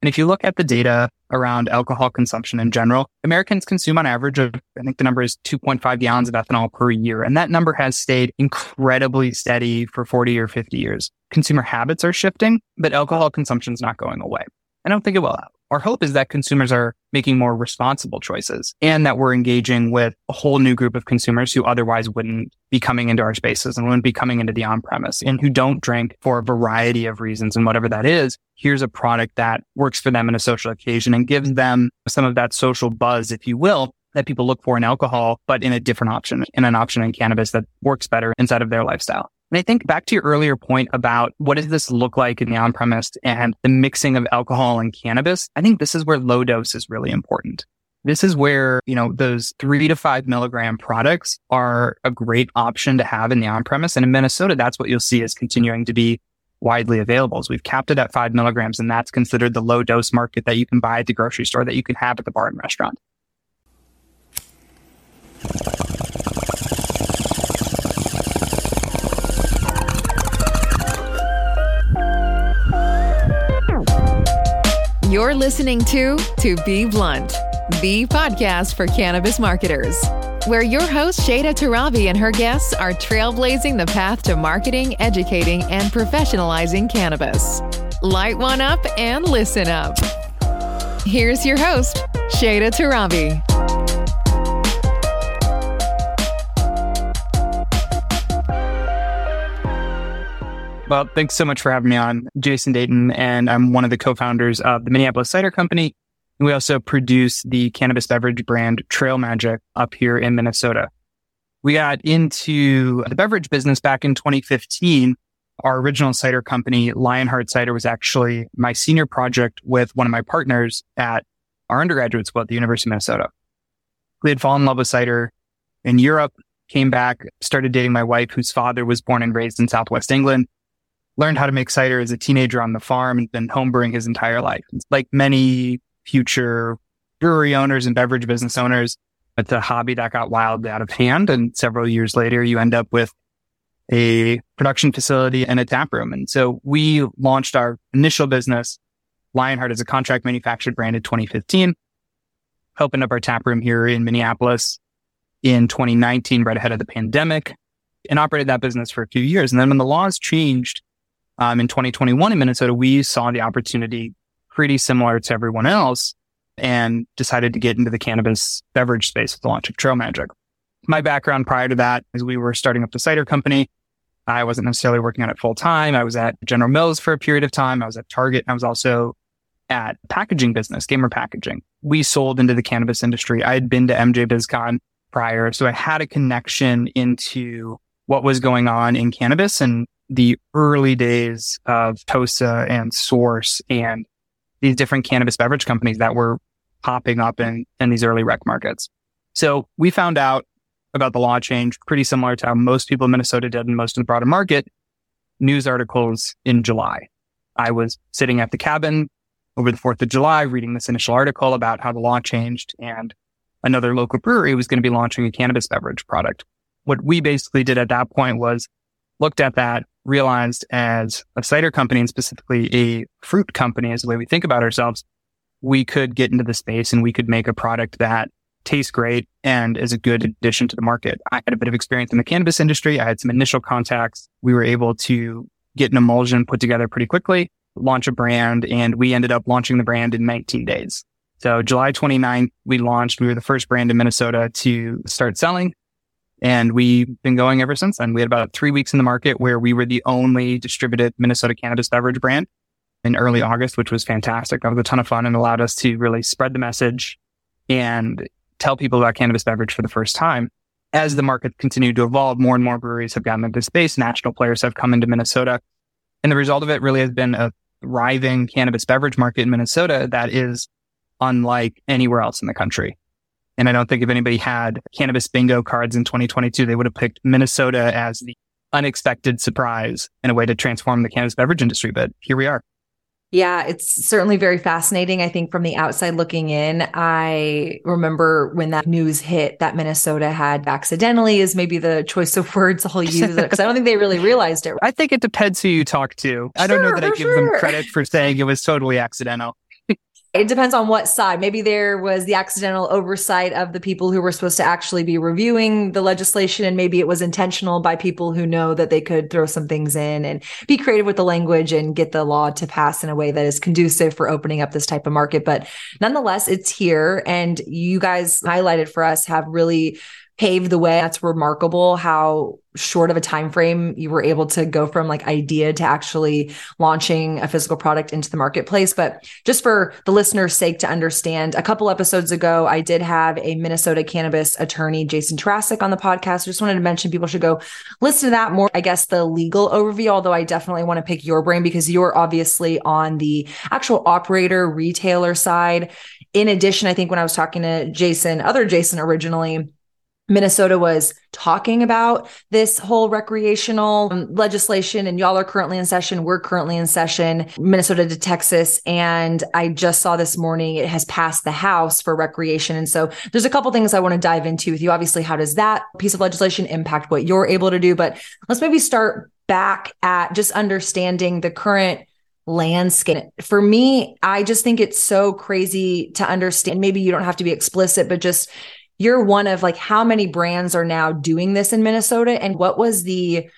And if you look at the data around alcohol consumption in general, Americans consume on average of, I think the number is 2.5 gallons of ethanol per year. And that number has stayed incredibly steady for 40 or 50 years. Consumer habits are shifting, but alcohol consumption is not going away. I don't think it will. Our hope is that consumers are making more responsible choices and that we're engaging with a whole new group of consumers who otherwise wouldn't be coming into our spaces and wouldn't be coming into the on premise and who don't drink for a variety of reasons and whatever that is. Here's a product that works for them in a social occasion and gives them some of that social buzz, if you will, that people look for in alcohol, but in a different option, in an option in cannabis that works better inside of their lifestyle. And I think back to your earlier point about what does this look like in the on premise and the mixing of alcohol and cannabis? I think this is where low dose is really important. This is where, you know, those three to five milligram products are a great option to have in the on premise. And in Minnesota, that's what you'll see is continuing to be widely available. So we've capped it at five milligrams and that's considered the low dose market that you can buy at the grocery store that you can have at the bar and restaurant. You're listening to To Be Blunt, the podcast for cannabis marketers, where your host Shada Torabi and her guests are trailblazing the path to marketing, educating, and professionalizing cannabis. Light one up and listen up. Here's your host, Shada Torabi. Well, thanks so much for having me on, Jason Dayton, and I'm one of the co-founders of the Minneapolis Cider Company. We also produce the cannabis beverage brand Trail Magic up here in Minnesota. We got into the beverage business back in 2015. Our original cider company, Lionheart Cider, was actually my senior project with one of my partners at our undergraduate school at the University of Minnesota. We had fallen in love with cider in Europe, came back, started dating my wife, whose father was born and raised in Southwest England learned how to make cider as a teenager on the farm and been homebrewing his entire life. Like many future brewery owners and beverage business owners, it's a hobby that got wildly out of hand. And several years later, you end up with a production facility and a tap room. And so we launched our initial business, Lionheart, as a contract manufactured brand in 2015. Opened up our tap room here in Minneapolis in 2019, right ahead of the pandemic, and operated that business for a few years. And then when the laws changed um, in 2021 in Minnesota, we saw the opportunity pretty similar to everyone else and decided to get into the cannabis beverage space with the launch of Trail Magic. My background prior to that is we were starting up the cider company. I wasn't necessarily working on it full time. I was at General Mills for a period of time. I was at Target. I was also at packaging business, gamer packaging. We sold into the cannabis industry. I had been to MJ BizCon prior. So I had a connection into what was going on in cannabis and the early days of Tosa and Source and these different cannabis beverage companies that were popping up in, in these early rec markets. So we found out about the law change pretty similar to how most people in Minnesota did and most of the broader market news articles in July. I was sitting at the cabin over the 4th of July reading this initial article about how the law changed and another local brewery was going to be launching a cannabis beverage product. What we basically did at that point was looked at that, realized as a cider company and specifically a fruit company is the way we think about ourselves, we could get into the space and we could make a product that tastes great and is a good addition to the market. I had a bit of experience in the cannabis industry. I had some initial contacts. We were able to get an emulsion put together pretty quickly, launch a brand, and we ended up launching the brand in 19 days. So July 29th, we launched. We were the first brand in Minnesota to start selling. And we've been going ever since then. We had about three weeks in the market where we were the only distributed Minnesota cannabis beverage brand in early August, which was fantastic. That was a ton of fun and allowed us to really spread the message and tell people about cannabis beverage for the first time. As the market continued to evolve, more and more breweries have gotten into space. National players have come into Minnesota. And the result of it really has been a thriving cannabis beverage market in Minnesota that is unlike anywhere else in the country. And I don't think if anybody had cannabis bingo cards in 2022, they would have picked Minnesota as the unexpected surprise in a way to transform the cannabis beverage industry. But here we are. Yeah, it's certainly very fascinating. I think from the outside looking in, I remember when that news hit that Minnesota had accidentally is maybe the choice of words I'll use uh, because I don't think they really realized it. I think it depends who you talk to. Sure, I don't know that I give sure. them credit for saying it was totally accidental. It depends on what side. Maybe there was the accidental oversight of the people who were supposed to actually be reviewing the legislation, and maybe it was intentional by people who know that they could throw some things in and be creative with the language and get the law to pass in a way that is conducive for opening up this type of market. But nonetheless, it's here, and you guys highlighted for us have really paved the way. That's remarkable how short of a time frame you were able to go from like idea to actually launching a physical product into the marketplace. But just for the listener's sake to understand a couple episodes ago i did have a minnesota cannabis attorney jason Tarasek on the podcast. I just wanted to mention people should go listen to that more. I guess the legal overview although i definitely want to pick your brain because you're obviously on the actual operator retailer side. In addition i think when i was talking to jason other jason originally Minnesota was talking about this whole recreational um, legislation, and y'all are currently in session. We're currently in session, Minnesota to Texas. And I just saw this morning it has passed the House for recreation. And so there's a couple things I want to dive into with you. Obviously, how does that piece of legislation impact what you're able to do? But let's maybe start back at just understanding the current landscape. For me, I just think it's so crazy to understand. Maybe you don't have to be explicit, but just you're one of like how many brands are now doing this in Minnesota and what was the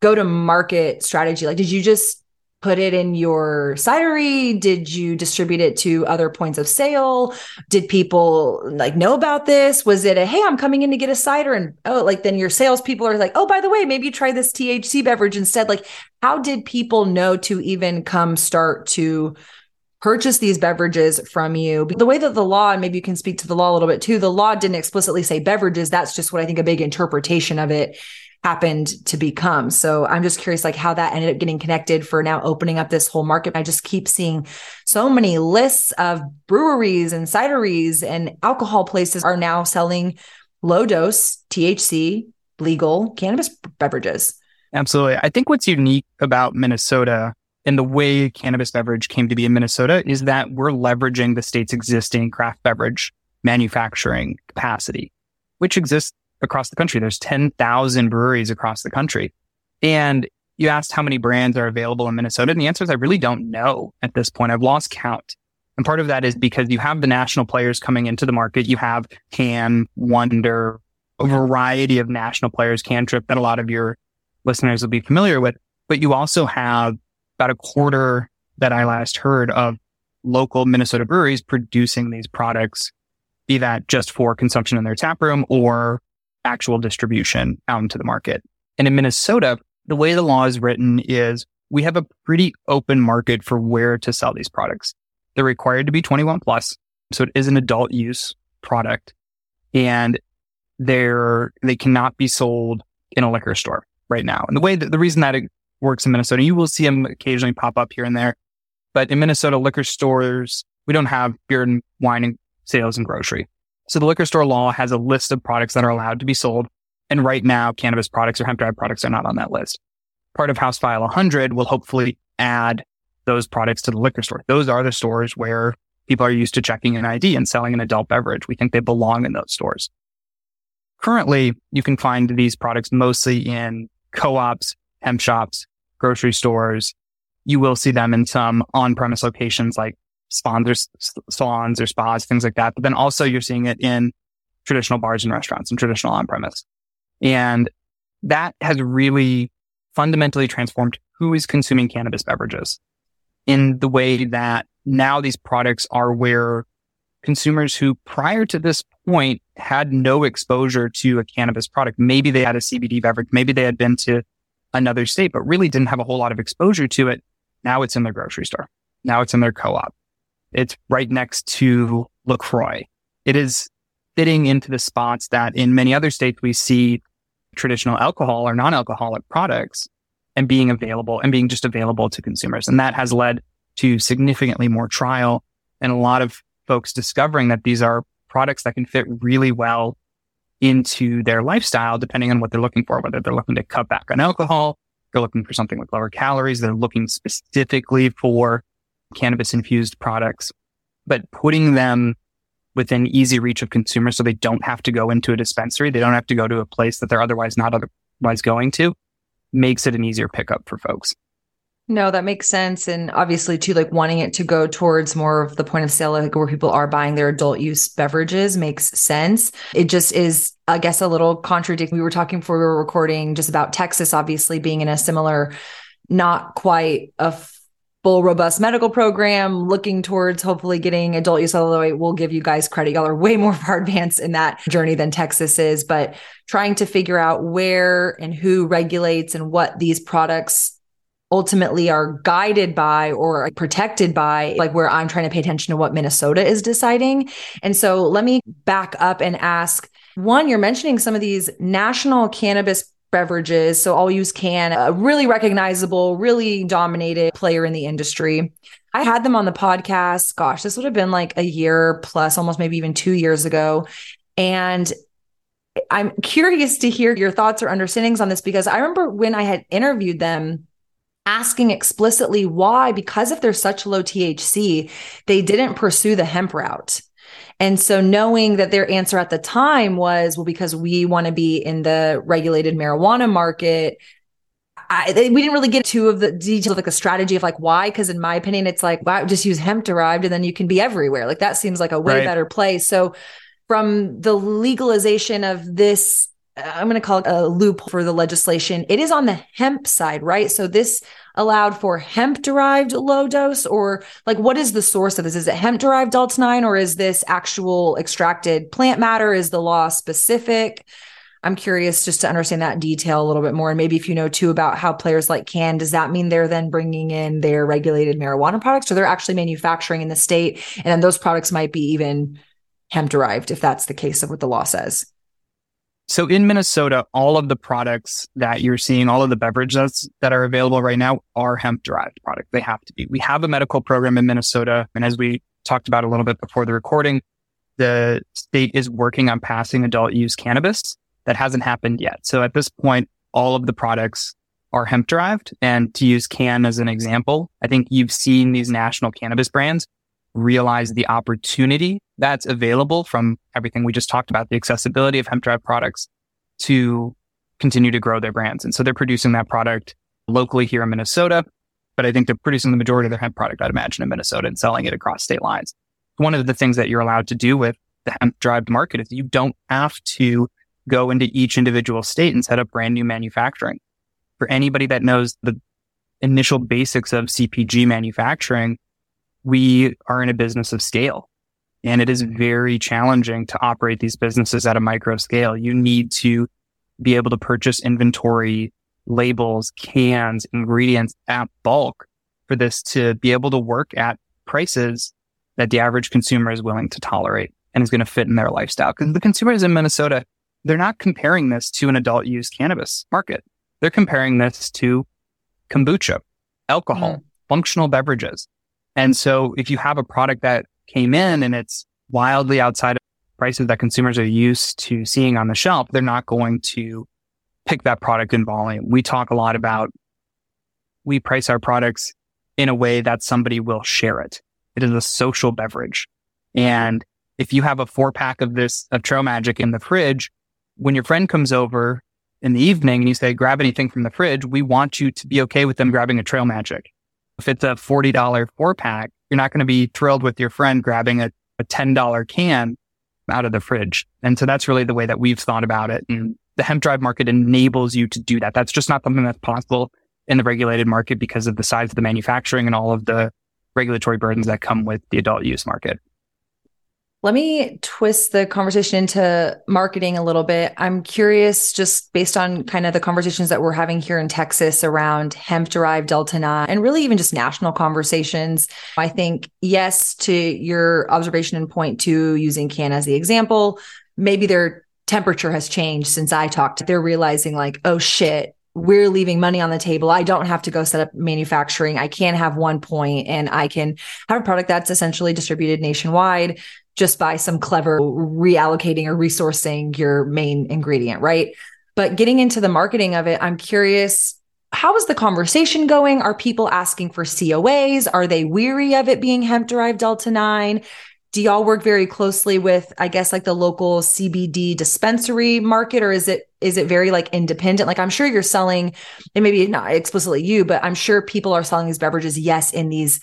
go to market strategy? Like did you just put it in your cidery? Did you distribute it to other points of sale? Did people like know about this? Was it a hey, I'm coming in to get a cider and oh, like then your salespeople are like, oh, by the way, maybe try this THC beverage instead. Like, how did people know to even come start to purchase these beverages from you. The way that the law, and maybe you can speak to the law a little bit too, the law didn't explicitly say beverages. That's just what I think a big interpretation of it happened to become. So I'm just curious, like how that ended up getting connected for now opening up this whole market. I just keep seeing so many lists of breweries and cideries and alcohol places are now selling low dose THC legal cannabis beverages. Absolutely. I think what's unique about Minnesota and the way cannabis beverage came to be in Minnesota is that we're leveraging the state's existing craft beverage manufacturing capacity, which exists across the country. There's 10,000 breweries across the country. And you asked how many brands are available in Minnesota. And the answer is I really don't know at this point. I've lost count. And part of that is because you have the national players coming into the market. You have Cann, Wonder, a variety of national players, Cantrip that a lot of your listeners will be familiar with. But you also have about a quarter that I last heard of local Minnesota breweries producing these products, be that just for consumption in their tap room or actual distribution out into the market. And in Minnesota, the way the law is written is we have a pretty open market for where to sell these products. They're required to be 21 plus. So it is an adult use product and they're, they cannot be sold in a liquor store right now. And the way that the reason that works in Minnesota. You will see them occasionally pop up here and there. But in Minnesota, liquor stores, we don't have beer and wine and sales and grocery. So the liquor store law has a list of products that are allowed to be sold. And right now, cannabis products or hemp derived products are not on that list. Part of House File 100 will hopefully add those products to the liquor store. Those are the stores where people are used to checking an ID and selling an adult beverage. We think they belong in those stores. Currently, you can find these products mostly in co-ops, hemp shops, grocery stores. You will see them in some on-premise locations like sponsors, salons or spas, things like that. But then also you're seeing it in traditional bars and restaurants and traditional on-premise. And that has really fundamentally transformed who is consuming cannabis beverages in the way that now these products are where consumers who prior to this point had no exposure to a cannabis product. Maybe they had a CBD beverage. Maybe they had been to another state, but really didn't have a whole lot of exposure to it. Now it's in their grocery store. Now it's in their co-op. It's right next to LaCroix. It is fitting into the spots that in many other states we see traditional alcohol or non-alcoholic products and being available and being just available to consumers. And that has led to significantly more trial and a lot of folks discovering that these are products that can fit really well into their lifestyle, depending on what they're looking for, whether they're looking to cut back on alcohol, they're looking for something with lower calories, they're looking specifically for cannabis infused products, but putting them within easy reach of consumers so they don't have to go into a dispensary. They don't have to go to a place that they're otherwise not otherwise going to makes it an easier pickup for folks. No, that makes sense. And obviously, too, like wanting it to go towards more of the point of sale, like where people are buying their adult use beverages makes sense. It just is, I guess, a little contradicting. We were talking before we were recording just about Texas, obviously being in a similar, not quite a full robust medical program looking towards hopefully getting adult use although i will give you guys credit y'all are way more far advanced in that journey than texas is but trying to figure out where and who regulates and what these products ultimately are guided by or protected by, like where I'm trying to pay attention to what Minnesota is deciding. And so let me back up and ask one, you're mentioning some of these national cannabis beverages. So I'll use Cann, a really recognizable, really dominated player in the industry. I had them on the podcast. Gosh, this would have been like a year plus, almost maybe even two years ago. And I'm curious to hear your thoughts or understandings on this because I remember when I had interviewed them, asking explicitly why, because if they're such low THC, they didn't pursue the hemp route. And so knowing that their answer at the time was, well, because we want to be in the regulated marijuana market, I, we didn't really get to of the details of like a strategy of like why because in my opinion it's like wow just use hemp derived and then you can be everywhere like that seems like a way right. better play so from the legalization of this I'm going to call it a loop for the legislation. It is on the hemp side, right? So this allowed for hemp derived low dose, or like what is the source of this? Is it hemp derived Delta 9 or is this actual extracted plant matter? Is the law specific? I'm curious just to understand that detail a little bit more. And maybe if you know too about how players like Cann, does that mean they're then bringing in their regulated marijuana products or they're actually manufacturing in the state? And then those products might be even hemp derived if that's the case of what the law says. So in Minnesota, all of the products that you're seeing, all of the beverages that are available right now are hemp derived products. They have to be. We have a medical program in Minnesota. And as we talked about a little bit before the recording, the state is working on passing adult use cannabis. That hasn't happened yet. So at this point, all of the products are hemp derived. And to use Cann as an example, I think you've seen these national cannabis brands realize the opportunity that's available from everything we just talked about, the accessibility of hemp derived products to continue to grow their brands. And so they're producing that product locally here in Minnesota, but I think they're producing the majority of their hemp product, I'd imagine, in Minnesota and selling it across state lines. One of the things that you're allowed to do with the hemp derived market is you don't have to go into each individual state and set up brand new manufacturing. For anybody that knows the initial basics of CPG manufacturing, we are in a business of scale and it is very challenging to operate these businesses at a micro scale. You need to be able to purchase inventory, labels, cans, ingredients at bulk for this to be able to work at prices that the average consumer is willing to tolerate and is going to fit in their lifestyle. Because the consumers in Minnesota, they're not comparing this to an adult use cannabis market. They're comparing this to kombucha, alcohol, mm. functional beverages. And so if you have a product that came in and it's wildly outside of prices that consumers are used to seeing on the shelf, they're not going to pick that product in volume. We talk a lot about we price our products in a way that somebody will share it. It is a social beverage. And if you have a four pack of this, of Trail Magic in the fridge, when your friend comes over in the evening and you say, grab anything from the fridge, we want you to be okay with them grabbing a Trail Magic. If it's a $40 four pack, you're not going to be thrilled with your friend grabbing a, a $10 can out of the fridge. And so that's really the way that we've thought about it. And the hemp drive market enables you to do that. That's just not something that's possible in the regulated market because of the size of the manufacturing and all of the regulatory burdens that come with the adult use market. Let me twist the conversation into marketing a little bit. I'm curious, just based on kind of the conversations that we're having here in Texas around hemp derived Delta 9 and really even just national conversations. I think, yes, to your observation and point to using Cann as the example, maybe their temperature has changed since I talked. They're realizing, like, oh shit, we're leaving money on the table. I don't have to go set up manufacturing. I can have one point and I can have a product that's essentially distributed nationwide just by some clever reallocating or resourcing your main ingredient, right? But getting into the marketing of it, I'm curious how is the conversation going? Are people asking for COAs? Are they weary of it being hemp derived Delta 9? Do y'all work very closely with, I guess, like the local CBD dispensary market, or is it is it very like independent? Like I'm sure you're selling, and maybe not explicitly you, but I'm sure people are selling these beverages, yes, in these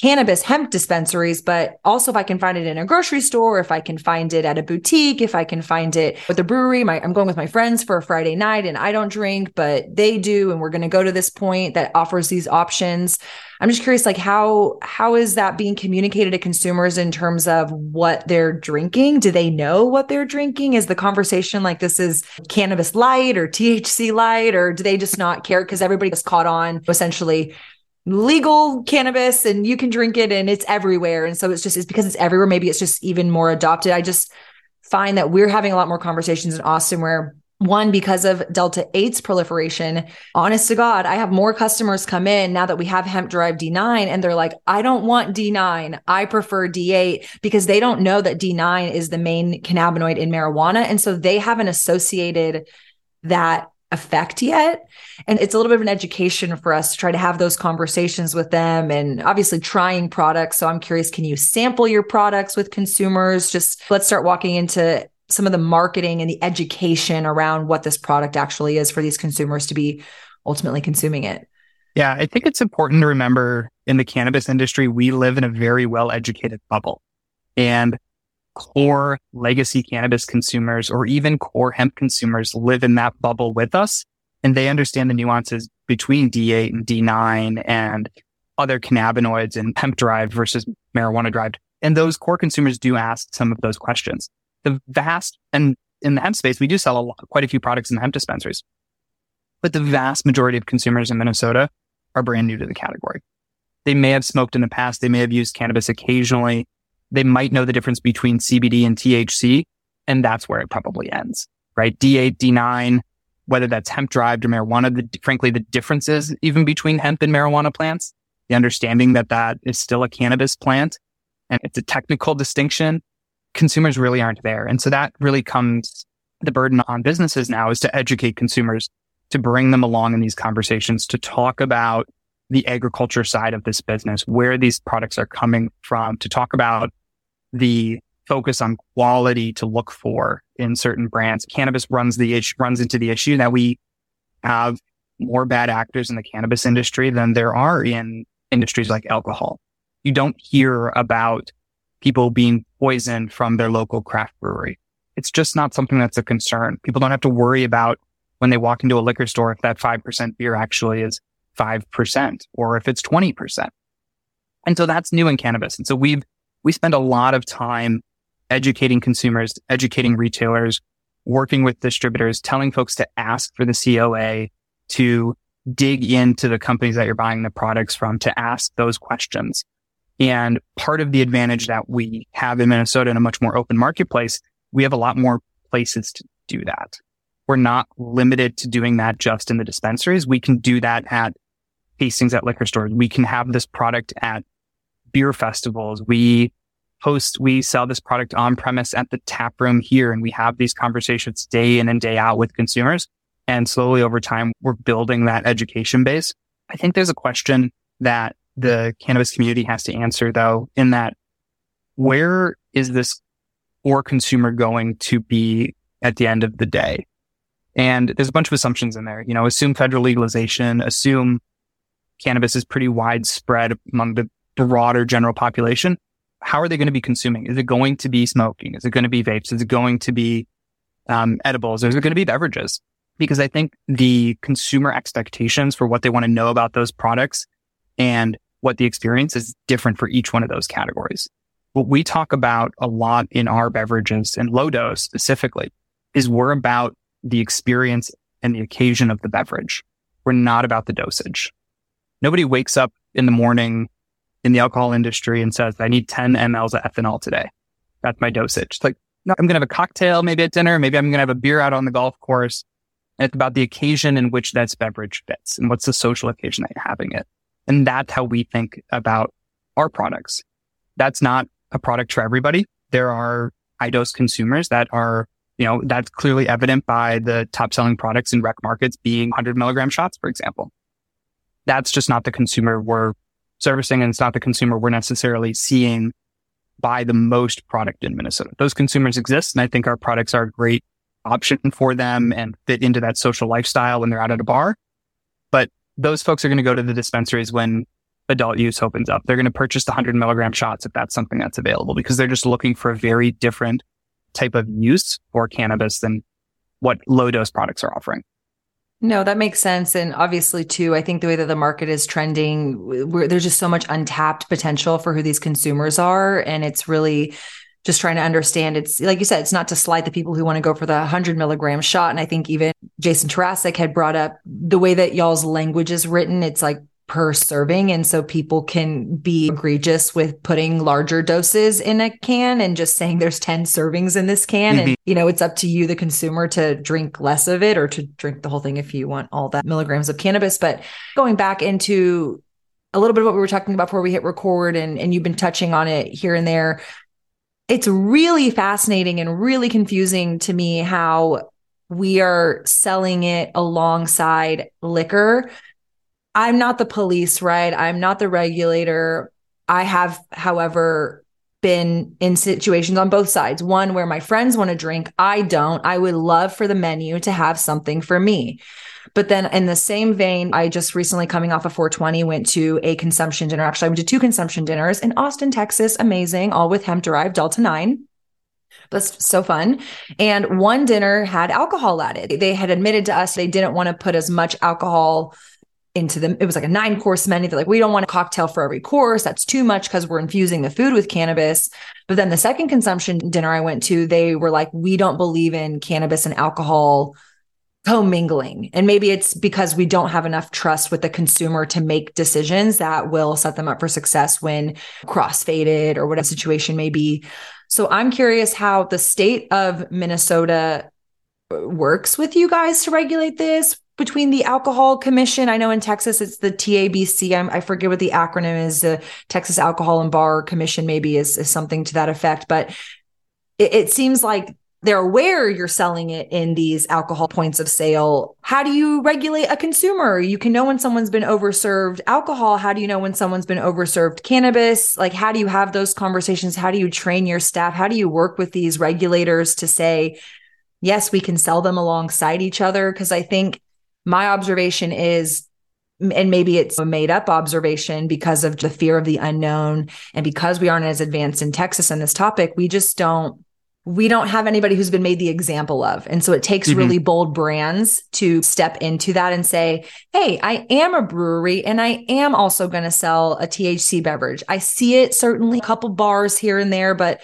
cannabis hemp dispensaries, but also if I can find it in a grocery store, if I can find it at a boutique, if I can find it with a brewery, my, I'm going with my friends for a Friday night and I don't drink, but they do. And we're going to go to this point that offers these options. I'm just curious, like how, how is that being communicated to consumers in terms of what they're drinking? Do they know what they're drinking? Is the conversation like this is cannabis light or THC light, or do they just not care? Cause everybody gets caught on essentially legal cannabis and you can drink it and it's everywhere. And so it's just, it's because it's everywhere. Maybe it's just even more adopted. I just find that we're having a lot more conversations in Austin where one, because of Delta 8's proliferation, honest to God, I have more customers come in now that we have hemp derived D9 and they're like, I don't want D9. I prefer D8 because they don't know that D9 is the main cannabinoid in marijuana. And so they haven't associated that effect yet. And it's a little bit of an education for us to try to have those conversations with them and obviously trying products. So I'm curious, can you sample your products with consumers? Just let's start walking into some of the marketing and the education around what this product actually is for these consumers to be ultimately consuming it. Yeah, I think it's important to remember in the cannabis industry, we live in a very well educated bubble. And core legacy cannabis consumers or even core hemp consumers live in that bubble with us and they understand the nuances between D8 and D9 and other cannabinoids and hemp derived versus marijuana derived. And those core consumers do ask some of those questions. The vast and in the hemp space, we do sell a lot, quite a few products in the hemp dispensaries, but the vast majority of consumers in Minnesota are brand new to the category. They may have smoked in the past. They may have used cannabis occasionally they might know the difference between CBD and THC. And that's where it probably ends, right? D8, D9, whether that's hemp derived or marijuana, the, frankly, the differences even between hemp and marijuana plants, the understanding that that is still a cannabis plant and it's a technical distinction, consumers really aren't there. And so that really comes the burden on businesses now is to educate consumers, to bring them along in these conversations, to talk about the agriculture side of this business, where these products are coming from, to talk about the focus on quality to look for in certain brands. Cannabis runs the issue, runs into the issue that we have more bad actors in the cannabis industry than there are in industries like alcohol. You don't hear about people being poisoned from their local craft brewery. It's just not something that's a concern. People don't have to worry about when they walk into a liquor store if that 5% beer actually is 5% or if it's 20%. And so that's new in cannabis. And so we've we spend a lot of time educating consumers, educating retailers, working with distributors, telling folks to ask for the COA, to dig into the companies that you're buying the products from, to ask those questions. And part of the advantage that we have in Minnesota in a much more open marketplace, we have a lot more places to do that. We're not limited to doing that just in the dispensaries. We can do that at tastings at liquor stores. We can have this product at beer festivals. We host, we sell this product on premise at the tap room here. And we have these conversations day in and day out with consumers. And slowly over time, we're building that education base. I think there's a question that the cannabis community has to answer though, in that where is this or consumer going to be at the end of the day? And there's a bunch of assumptions in there. You know, assume federal legalization, assume cannabis is pretty widespread among the broader general population, how are they going to be consuming? Is it going to be smoking? Is it going to be vapes? Is it going to be um, edibles? Is it going to be beverages? Because I think the consumer expectations for what they want to know about those products and what the experience is different for each one of those categories. What we talk about a lot in our beverages and low dose specifically is we're about the experience and the occasion of the beverage. We're not about the dosage. Nobody wakes up in the morning in the alcohol industry and says, I need 10 mLs of ethanol today. That's my dosage. It's like, no, I'm going to have a cocktail, maybe at dinner. Maybe I'm going to have a beer out on the golf course. And it's about the occasion in which that beverage fits and what's the social occasion that you're having it. And that's how we think about our products. That's not a product for everybody. There are high dose consumers that are, you know, that's clearly evident by the top selling products in rec markets being 100 milligram shots, for example. That's just not the consumer we're servicing and it's not the consumer we're necessarily seeing buy the most product in Minnesota. Those consumers exist. And I think our products are a great option for them and fit into that social lifestyle when they're out at a bar. But those folks are going to go to the dispensaries when adult use opens up. They're going to purchase the 100 milligram shots if that's something that's available because they're just looking for a very different type of use for cannabis than what low dose products are offering. No, that makes sense. And obviously, too, I think the way that the market is trending, there's just so much untapped potential for who these consumers are. And it's really just trying to understand it's like you said, it's not to slight the people who want to go for the 100 milligram shot. And I think even Jason Tarasek had brought up the way that y'all's language is written. It's like per serving. And so people can be egregious with putting larger doses in a can and just saying there's 10 servings in this can. Mm-hmm. And, you know, it's up to you, the consumer, to drink less of it or to drink the whole thing if you want all that milligrams of cannabis. But going back into a little bit of what we were talking about before we hit record and, and you've been touching on it here and there. It's really fascinating and really confusing to me how we are selling it alongside liquor I'm not the police, right? I'm not the regulator. I have, however, been in situations on both sides. One where my friends want to drink, I don't. I would love for the menu to have something for me. But then in the same vein, I just recently coming off of 420 went to a consumption dinner. Actually, I went to two consumption dinners in Austin, Texas. Amazing, all with hemp derived Delta 9. That's so fun. And one dinner had alcohol added. They had admitted to us they didn't want to put as much alcohol into them. It was like a nine course menu. They're like, we don't want a cocktail for every course. That's too much because we're infusing the food with cannabis. But then the second consumption dinner I went to, they were like, we don't believe in cannabis and alcohol commingling. And maybe it's because we don't have enough trust with the consumer to make decisions that will set them up for success when crossfaded or whatever situation may be. So I'm curious how the state of Minnesota works with you guys to regulate this between the alcohol commission i know in texas it's the tabc I'm, i forget what the acronym is the texas alcohol and bar commission maybe is, is something to that effect but it, it seems like they're aware you're selling it in these alcohol points of sale. How do you regulate a consumer? You can know when someone's been overserved alcohol. How do you know when someone's been overserved cannabis? Like, how do you have those conversations? How do you train your staff? How do you work with these regulators to say, yes, we can sell them alongside each other? Because I think my observation is and maybe it's a made up observation because of the fear of the unknown and because we aren't as advanced in Texas on this topic we just don't we don't have anybody who's been made the example of and so it takes mm-hmm. really bold brands to step into that and say hey I am a brewery and I am also going to sell a THC beverage I see it certainly a couple bars here and there but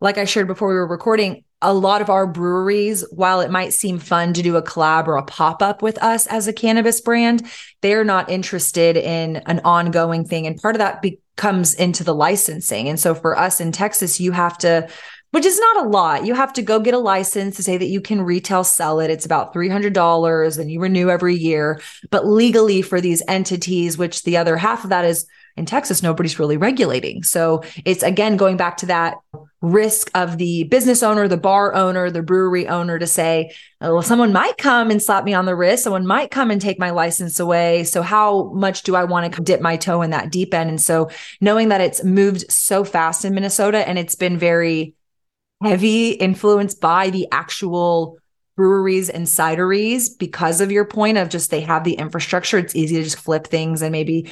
like I shared before we were recording a lot of our breweries, while it might seem fun to do a collab or a pop up with us as a cannabis brand, they're not interested in an ongoing thing. And part of that be- comes into the licensing. And so for us in Texas, you have to, which is not a lot, you have to go get a license to say that you can retail sell it. It's about $300 and you renew every year. But legally for these entities, which the other half of that is in Texas, nobody's really regulating. So it's again going back to that risk of the business owner, the bar owner, the brewery owner to say, oh, well, someone might come and slap me on the wrist. Someone might come and take my license away. So how much do I want to dip my toe in that deep end? And so knowing that it's moved so fast in Minnesota and it's been very heavy influenced by the actual breweries and cideries because of your point of just they have the infrastructure. It's easy to just flip things and maybe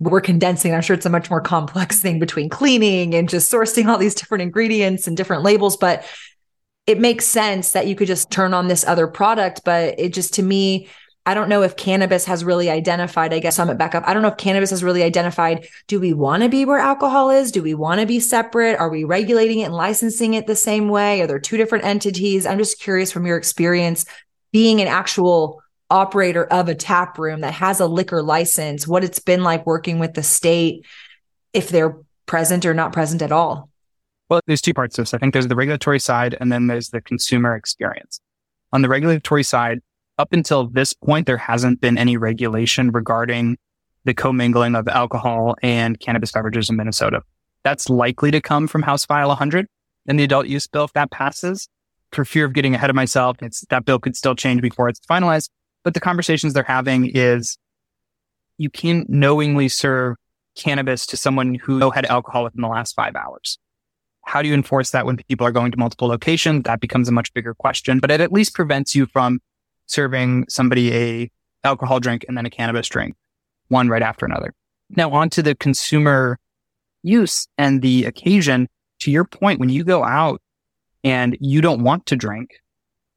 we're condensing. I'm sure it's a much more complex thing between cleaning and just sourcing all these different ingredients and different labels. But it makes sense that you could just turn on this other product. But it just to me, I don't know if cannabis has really identified, I guess I'm it back up. I don't know if cannabis has really identified, do we want to be where alcohol is? Do we want to be separate? Are we regulating it and licensing it the same way? Are there two different entities? I'm just curious from your experience being an actual operator of a tap room that has a liquor license, what it's been like working with the state, if they're present or not present at all. Well, there's two parts to this. I think there's the regulatory side and then there's the consumer experience. On the regulatory side, up until this point, there hasn't been any regulation regarding the commingling of alcohol and cannabis beverages in Minnesota. That's likely to come from House File 100 and the adult use bill if that passes. For fear of getting ahead of myself, that bill could still change before it's finalized. But the conversations they're having is you can't knowingly serve cannabis to someone who had alcohol within the last five hours. How do you enforce that when people are going to multiple locations? That becomes a much bigger question, but it at least prevents you from serving somebody a alcohol drink and then a cannabis drink, one right after another. Now on to the consumer use and the occasion. To your point, when you go out and you don't want to drink,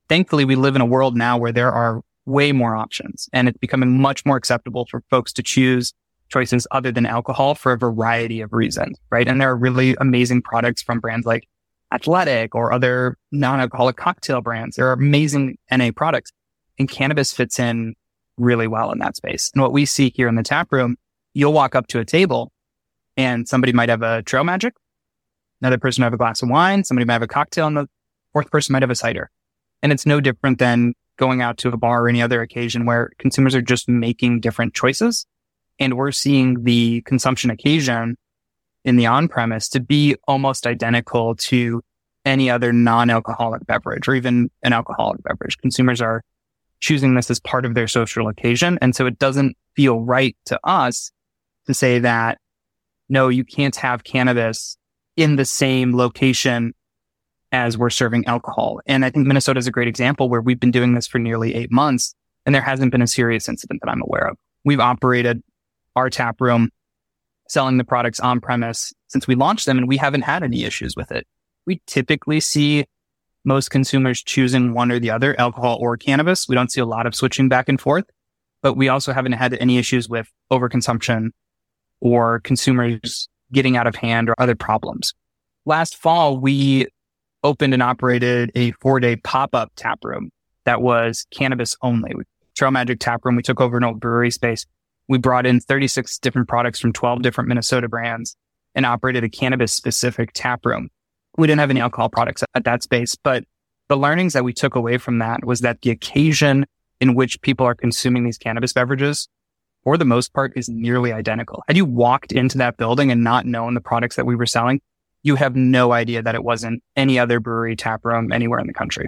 thankfully we live in a world now where there are way more options and it's becoming much more acceptable for folks to choose choices other than alcohol for a variety of reasons, right? And there are really amazing products from brands like Athletic or other non-alcoholic cocktail brands. There are amazing NA products and cannabis fits in really well in that space. And what we see here in the tap room, you'll walk up to a table and somebody might have a trail magic. Another person might have a glass of wine. Somebody might have a cocktail and the fourth person might have a cider. And it's no different than going out to a bar or any other occasion where consumers are just making different choices. And we're seeing the consumption occasion in the on premise to be almost identical to any other non-alcoholic beverage or even an alcoholic beverage. Consumers are choosing this as part of their social occasion. And so it doesn't feel right to us to say that, no, you can't have cannabis in the same location as we're serving alcohol. And I think Minnesota is a great example where we've been doing this for nearly eight months and there hasn't been a serious incident that I'm aware of. We've operated our tap room selling the products on premise since we launched them and we haven't had any issues with it. We typically see most consumers choosing one or the other, alcohol or cannabis. We don't see a lot of switching back and forth, but we also haven't had any issues with overconsumption or consumers getting out of hand or other problems. Last fall, we opened and operated a four day pop up tap room that was cannabis only. Trail Magic Tap Room. We took over an old brewery space. We brought in 36 different products from 12 different Minnesota brands and operated a cannabis specific tap room. We didn't have any alcohol products at that space, but the learnings that we took away from that was that the occasion in which people are consuming these cannabis beverages, for the most part, is nearly identical. Had you walked into that building and not known the products that we were selling, you have no idea that it wasn't any other brewery tap room anywhere in the country.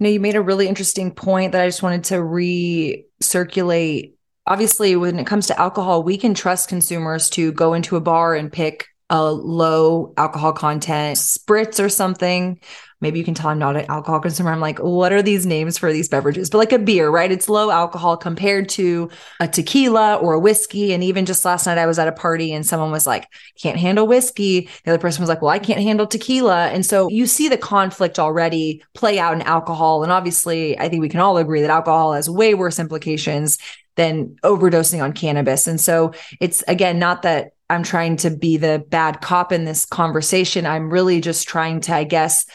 Know, you made a really interesting point that I just wanted to recirculate. Obviously, when it comes to alcohol, we can trust consumers to go into a bar and pick a low alcohol content spritz or something maybe you can tell I'm not an alcohol consumer. I'm like, what are these names for these beverages? But like a beer, right? It's low alcohol compared to a tequila or a whiskey. And even just last night, I was at a party and someone was like, can't handle whiskey. The other person was like, well, I can't handle tequila. And so you see the conflict already play out in alcohol. And obviously, I think we can all agree that alcohol has way worse implications than overdosing on cannabis. And so it's again, not that I'm trying to be the bad cop in this conversation. I'm really just trying to, I guess,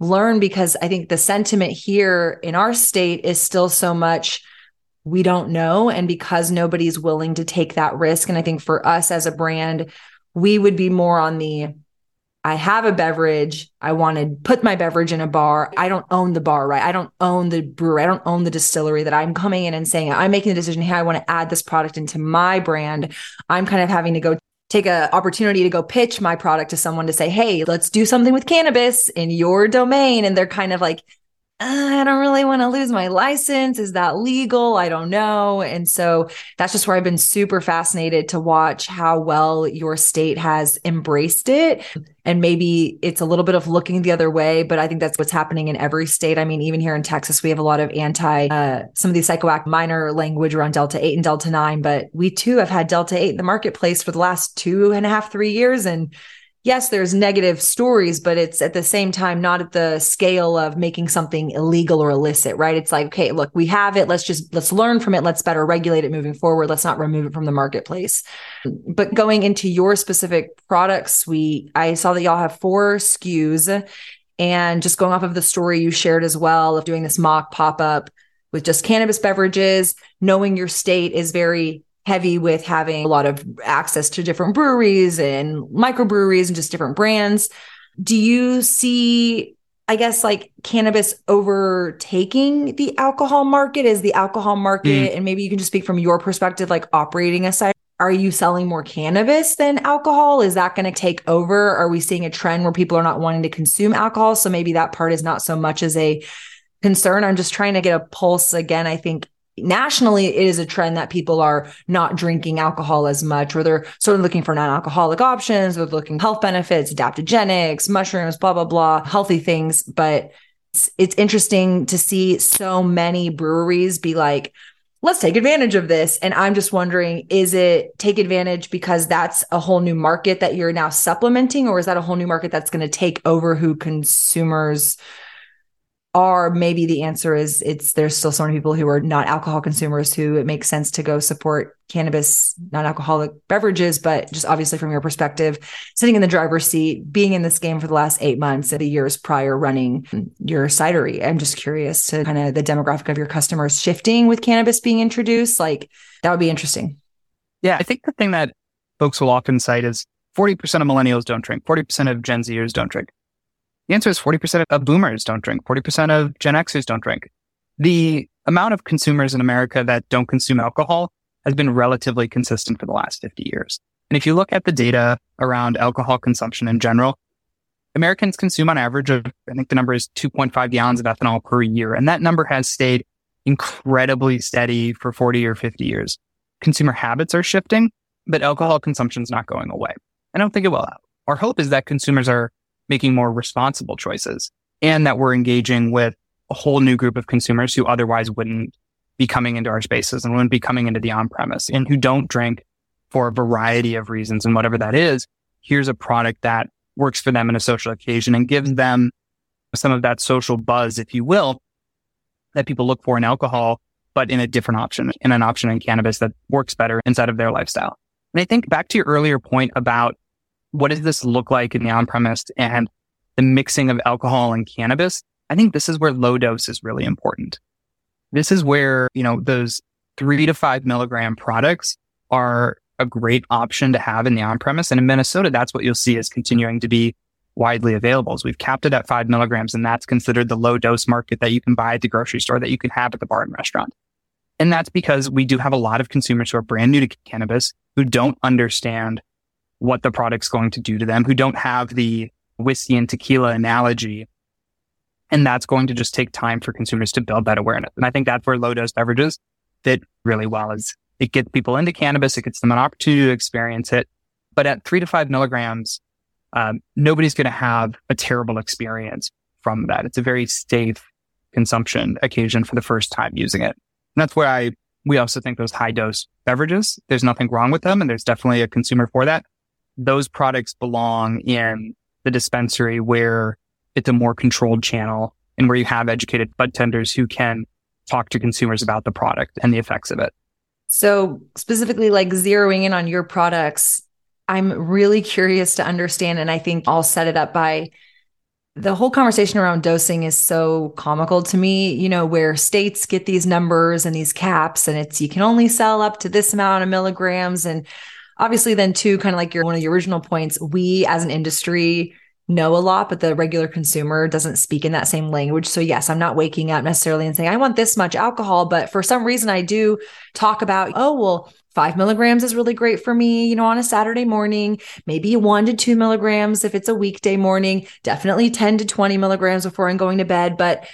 learn because I think the sentiment here in our state is still so much we don't know. And because nobody's willing to take that risk. And I think for us as a brand, we would be more on the I have a beverage. I want to put my beverage in a bar. I don't own the bar, right? I don't own the brewery. I don't own the distillery that I'm coming in and saying, I'm making the decision. Hey, I want to add this product into my brand. I'm kind of having to go take an opportunity to go pitch my product to someone to say, Hey, let's do something with cannabis in your domain. And they're kind of like, I don't really want to lose my license. Is that legal? I don't know. And so that's just where I've been super fascinated to watch how well your state has embraced it. And maybe it's a little bit of looking the other way, but I think that's what's happening in every state. I mean, even here in Texas, we have a lot of anti, uh, some of these psychoactive minor language around Delta 8 and Delta 9, but we too have had Delta 8 in the marketplace for the last two and a half, three years. And yes, there's negative stories, but it's at the same time not at the scale of making something illegal or illicit, right? It's like, okay, look, we have it. Let's just let's learn from it. Let's better regulate it moving forward. Let's not remove it from the marketplace. But going into your specific product suite, I saw that y'all have four SKUs. And just going off of the story you shared as well of doing this mock pop up with just cannabis beverages, knowing your state is very heavy with having a lot of access to different breweries and microbreweries and just different brands. Do you see I guess like cannabis overtaking the alcohol market? Is the alcohol market, mm. and maybe you can just speak from your perspective, like operating aside, are you selling more cannabis than alcohol? Is that going to take over? Are we seeing a trend where people are not wanting to consume alcohol? So maybe that part is not so much as a concern. I'm just trying to get a pulse again. I think nationally it is a trend that people are not drinking alcohol as much or they're sort of looking for non-alcoholic options they're looking health benefits adaptogenics mushrooms blah blah blah healthy things. But it's, it's interesting to see so many breweries be like let's take advantage of this. And i'm just wondering is it take advantage because that's a whole new market that you're now supplementing or is that a whole new market that's going to take over who consumers or maybe the answer is it's there's still so many people who are not alcohol consumers who it makes sense to go support cannabis non-alcoholic beverages but just obviously from your perspective sitting in the driver's seat being in this game for the last eight months and the years prior running your cidery. I'm just curious to kind of the demographic of your customers shifting with cannabis being introduced. Like that would be interesting. Yeah i think the thing that folks will often cite is 40% of millennials don't drink. 40% of gen zers don't drink the answer is 40% of boomers don't drink, 40% of Gen Xers don't drink. The amount of consumers in America that don't consume alcohol has been relatively consistent for the last 50 years. And if you look at the data around alcohol consumption in general, Americans consume on average of, I think the number is 2.5 gallons of ethanol per year. And that number has stayed incredibly steady for 40 or 50 years. Consumer habits are shifting, but alcohol consumption is not going away. I don't think it will. Our hope is that consumers are making more responsible choices and that we're engaging with a whole new group of consumers who otherwise wouldn't be coming into our spaces and wouldn't be coming into the on premise and who don't drink for a variety of reasons. And whatever that is, here's a product that works for them in a social occasion and gives them some of that social buzz, if you will, that people look for in alcohol, but in a different option, in an option in cannabis that works better inside of their lifestyle. And I think back to your earlier point about what does this look like in the on premise and the mixing of alcohol and cannabis? I think this is where low dose is really important. This is where, you know, those three to five milligram products are a great option to have in the on premise. And in Minnesota, that's what you'll see is continuing to be widely available. So we've capped it at five milligrams, and that's considered the low dose market that you can buy at the grocery store that you can have at the bar and restaurant. And that's because we do have a lot of consumers who are brand new to cannabis who don't understand what the product's going to do to them, who don't have the whiskey and tequila analogy. And that's going to just take time for consumers to build that awareness. And I think that's where low dose beverages fit really well is it gets people into cannabis. It gets them an opportunity to experience it. But at three to five milligrams, um, nobody's going to have a terrible experience from that. It's a very safe consumption occasion for the first time using it. And that's where I, we also think those high dose beverages, there's nothing wrong with them. And there's definitely a consumer for that those products belong in the dispensary where it's a more controlled channel and where you have educated bud tenders who can talk to consumers about the product and the effects of it. So specifically like zeroing in on your products, I'm really curious to understand and I think I'll set it up by the whole conversation around dosing is so comical to me, you know, where states get these numbers and these caps and it's you can only sell up to this amount of milligrams and obviously then too kind of like your one of the original points we as an industry know a lot but the regular consumer doesn't speak in that same language so yes i'm not waking up necessarily and saying i want this much alcohol but for some reason i do talk about oh well five milligrams is really great for me, you know, on a Saturday morning, maybe one to two milligrams if it's a weekday morning, definitely 10 to 20 milligrams before I'm going to bed. But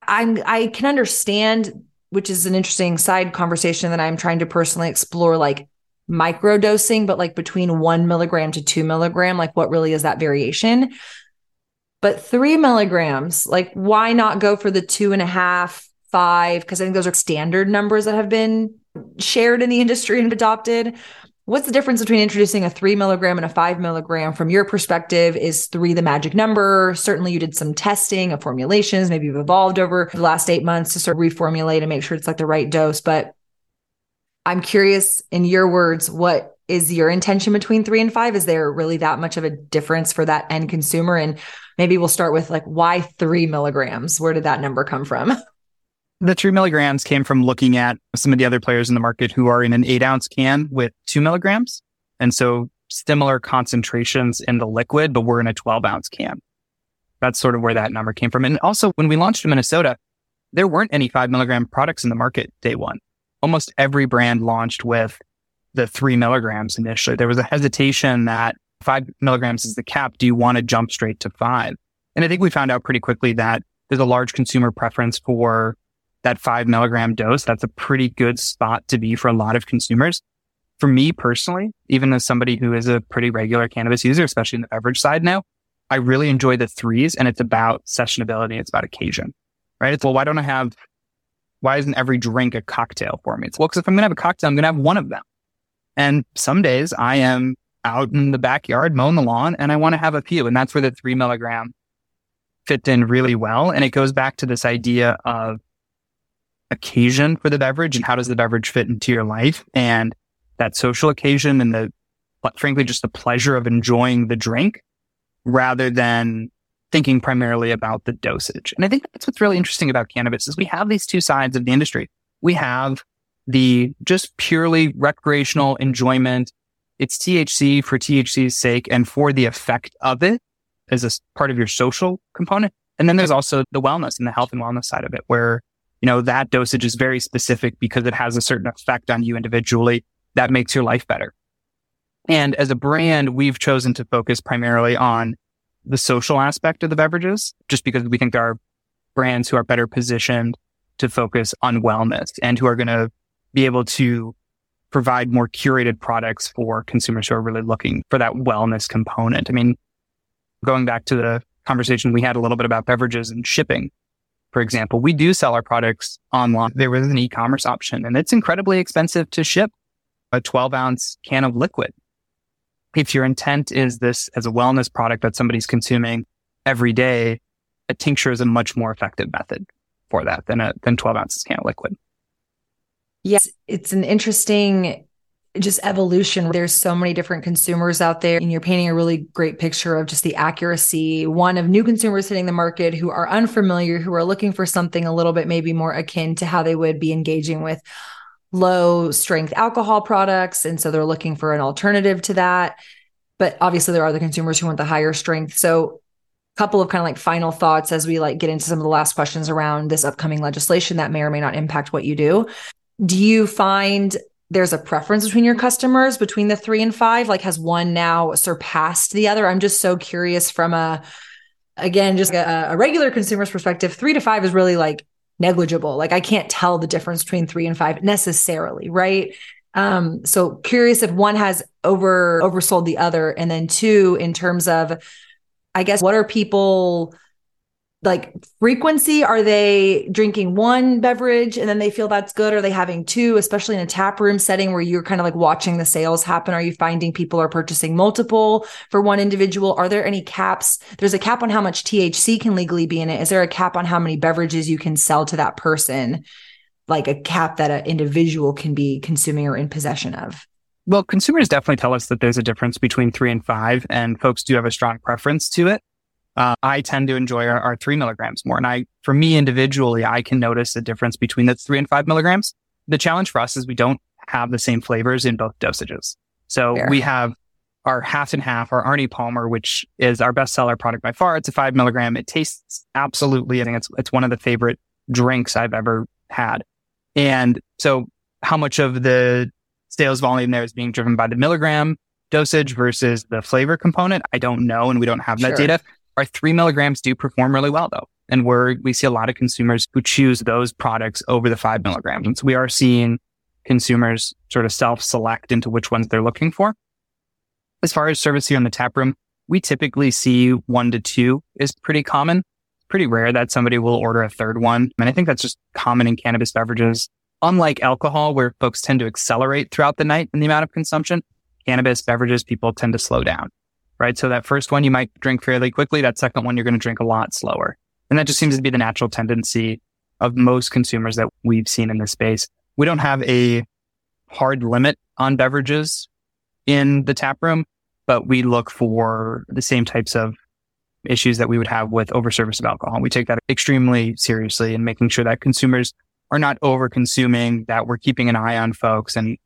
I'm, I can understand, which is an interesting side conversation that I'm trying to personally explore, like micro dosing, but like between one milligram to two milligram, like what really is that variation? But three milligrams, like why not go for the two and a half, five? Because I think those are standard numbers that have been shared in the industry and adopted. What's the difference between introducing a three milligram and a five milligram from your perspective? Is three the magic number? Certainly, you did some testing of formulations. Maybe you've evolved over the last eight months to sort of reformulate and make sure it's like the right dose. But I'm curious, in your words, what is your intention between three and five? Is there really that much of a difference for that end consumer? And maybe we'll start with like, why three milligrams? Where did that number come from? The three milligrams came from looking at some of the other players in the market who are in an eight ounce can with two milligrams. And so similar concentrations in the liquid, but we're in a 12 ounce can. That's sort of where that number came from. And also when we launched in Minnesota, there weren't any five milligram products in the market day one. Almost every brand launched with the three milligrams initially. There was a hesitation that five milligrams is the cap. Do you want to jump straight to five? And I think we found out pretty quickly that there's a large consumer preference for that five milligram dose. That's a pretty good spot to be for a lot of consumers. For me personally, even as somebody who is a pretty regular cannabis user, especially in the beverage side now, I really enjoy the threes and it's about sessionability. It's about occasion, right? It's well, why don't I have, why isn't every drink a cocktail for me? It's well, because if I'm going to have a cocktail, I'm going to have one of them. And some days I am out in the backyard mowing the lawn and I want to have a few. And that's where the three milligram fit in really well. And it goes back to this idea of occasion for the beverage and how does the beverage fit into your life and that social occasion and the, frankly, just the pleasure of enjoying the drink rather than thinking primarily about the dosage. And I think that's what's really interesting about cannabis is we have these two sides of the industry. We have the just purely recreational enjoyment. It's THC for THC's sake and for the effect of it as a part of your social component. And then there's also the wellness and the health and wellness side of it where, you know, that dosage is very specific because it has a certain effect on you individually that makes your life better. And as a brand, we've chosen to focus primarily on the social aspect of the beverages just because we think there are brands who are better positioned to focus on wellness and who are going to be able to provide more curated products for consumers who are really looking for that wellness component. I mean, going back to the conversation we had a little bit about beverages and shipping, for example, we do sell our products online. There was an e-commerce option and it's incredibly expensive to ship a 12 ounce can of liquid. If your intent is this as a wellness product that somebody's consuming every day, a tincture is a much more effective method for that than a, than 12 ounces can of liquid. Yes, it's an interesting just evolution. There's so many different consumers out there, and you're painting a really great picture of just the accuracy. One of new consumers hitting the market who are unfamiliar, who are looking for something a little bit maybe more akin to how they would be engaging with low strength alcohol products. And so they're looking for an alternative to that. But obviously, there are the consumers who want the higher strength. So, a couple of kind of like final thoughts as we like get into some of the last questions around this upcoming legislation that may or may not impact what you do. Do you find there's a preference between your customers between the three and five? Like, has one now surpassed the other? I'm just so curious from a, again, just a, a regular consumer's perspective. Three to five is really like negligible. Like, I can't tell the difference between three and five necessarily, right? Um, so curious if one has over oversold the other, and then two, in terms of, I guess, what are people like frequency are they drinking one beverage and then they feel that's good? Are they having two especially in a tap room setting where you're kind of like watching the sales happen? Are you finding people are purchasing multiple for one individual? Are there any caps? There's a cap on how much THC can legally be in it. Is there a cap on how many beverages you can sell to that person? Like a cap that an individual can be consuming or in possession of. Well consumers definitely tell us that there's a difference between 3 and 5 and folks do have a strong preference to it uh, I tend to enjoy our, our, three milligrams more. And I, for me individually, I can notice a difference between the three and five milligrams. The challenge for us is we don't have the same flavors in both dosages. So Fair. we have our half and half, our Arnie Palmer, which is our bestseller product by far. It's a five milligram. It tastes absolutely, I think it's, it's one of the favorite drinks I've ever had. And so how much of the sales volume there is being driven by the milligram dosage versus the flavor component? I don't know. And we don't have that sure. data. Our three milligrams do perform really well though. And we're, we see a lot of consumers who choose those products over the five milligrams. And so we are seeing consumers sort of self select into which ones they're looking for. As far as service here in the tap room, we typically see one to two is pretty common. Pretty rare that somebody will order a third one. And I think that's just common in cannabis beverages. Unlike alcohol, where folks tend to accelerate throughout the night in the amount of consumption, cannabis beverages, people tend to slow down right? So that first one you might drink fairly quickly. That second one, you're going to drink a lot slower. And that just seems to be the natural tendency of most consumers that we've seen in this space. We don't have a hard limit on beverages in the tap room, but we look for the same types of issues that we would have with overservice of alcohol. We take that extremely seriously and making sure that consumers are not over consuming, that we're keeping an eye on folks. And